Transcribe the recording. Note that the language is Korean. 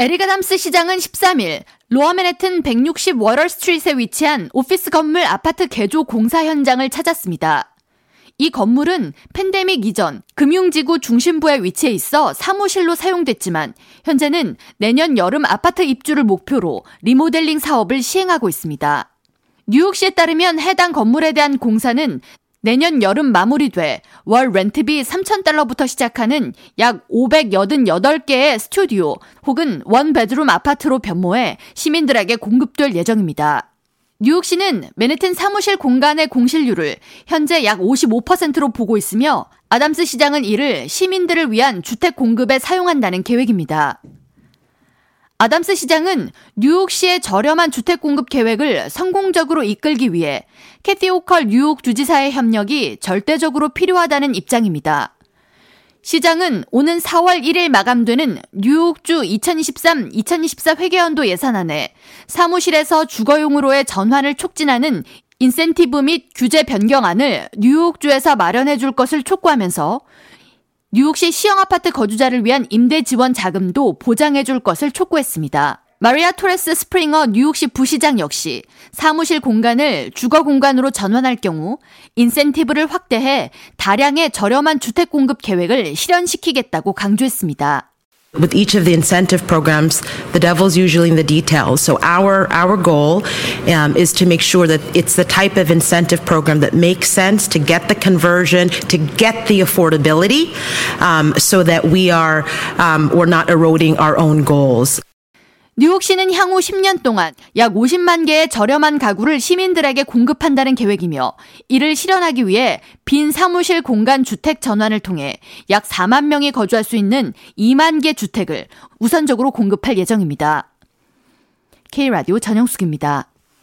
에릭 아담스 시장은 13일 로어 맨해튼 160 워터 스트리트에 위치한 오피스 건물 아파트 개조 공사 현장을 찾았습니다. 이 건물은 팬데믹 이전 금융지구 중심부에 위치해 있어 사무실로 사용됐지만 현재는 내년 여름 아파트 입주를 목표로 리모델링 사업을 시행하고 있습니다. 뉴욕시에 따르면 해당 건물에 대한 공사는 내년 여름 마무리돼 월 렌트비 3,000달러부터 시작하는 약 588개의 스튜디오 혹은 one bedroom 아파트로 변모해 시민들에게 공급될 예정입니다. 뉴욕시는 맨해튼 사무실 공간의 공실률을 현재 약 55%로 보고 있으며 아담스 시장은 이를 시민들을 위한 주택 공급에 사용한다는 계획입니다. 아담스 시장은 뉴욕시의 저렴한 주택 공급 계획을 성공적으로 이끌기 위해 캐시 호컬 뉴욕 주지사의 협력이 절대적으로 필요하다는 입장입니다. 시장은 오는 4월 1일 마감되는 뉴욕주 2023-2024 회계연도 예산안에 사무실에서 주거용으로의 전환을 촉진하는 인센티브 및 규제 변경안을 뉴욕주에서 마련해 줄 것을 촉구하면서 뉴욕시 시영 아파트 거주자를 위한 임대 지원 자금도 보장해 줄 것을 촉구했습니다. 마리아 토레스 스프링어 뉴욕시 부시장 역시 사무실 공간을 주거 공간으로 전환할 경우 인센티브를 확대해 다량의 저렴한 주택 공급 계획을 실현시키겠다고 강조했습니다. With each of the incentive programs, the devil's usually in the details. So our our goal um, is to make sure that it's the type of incentive program that makes sense to get the conversion, to get the affordability, um, so that we are um, we're not eroding our own goals. 뉴욕시는 향후 10년 동안 약 50만 개의 저렴한 가구를 시민들에게 공급한다는 계획이며 이를 실현하기 위해 빈 사무실 공간 주택 전환을 통해 약 4만 명이 거주할 수 있는 2만 개 주택을 우선적으로 공급할 예정입니다. K라디오 전영숙입니다.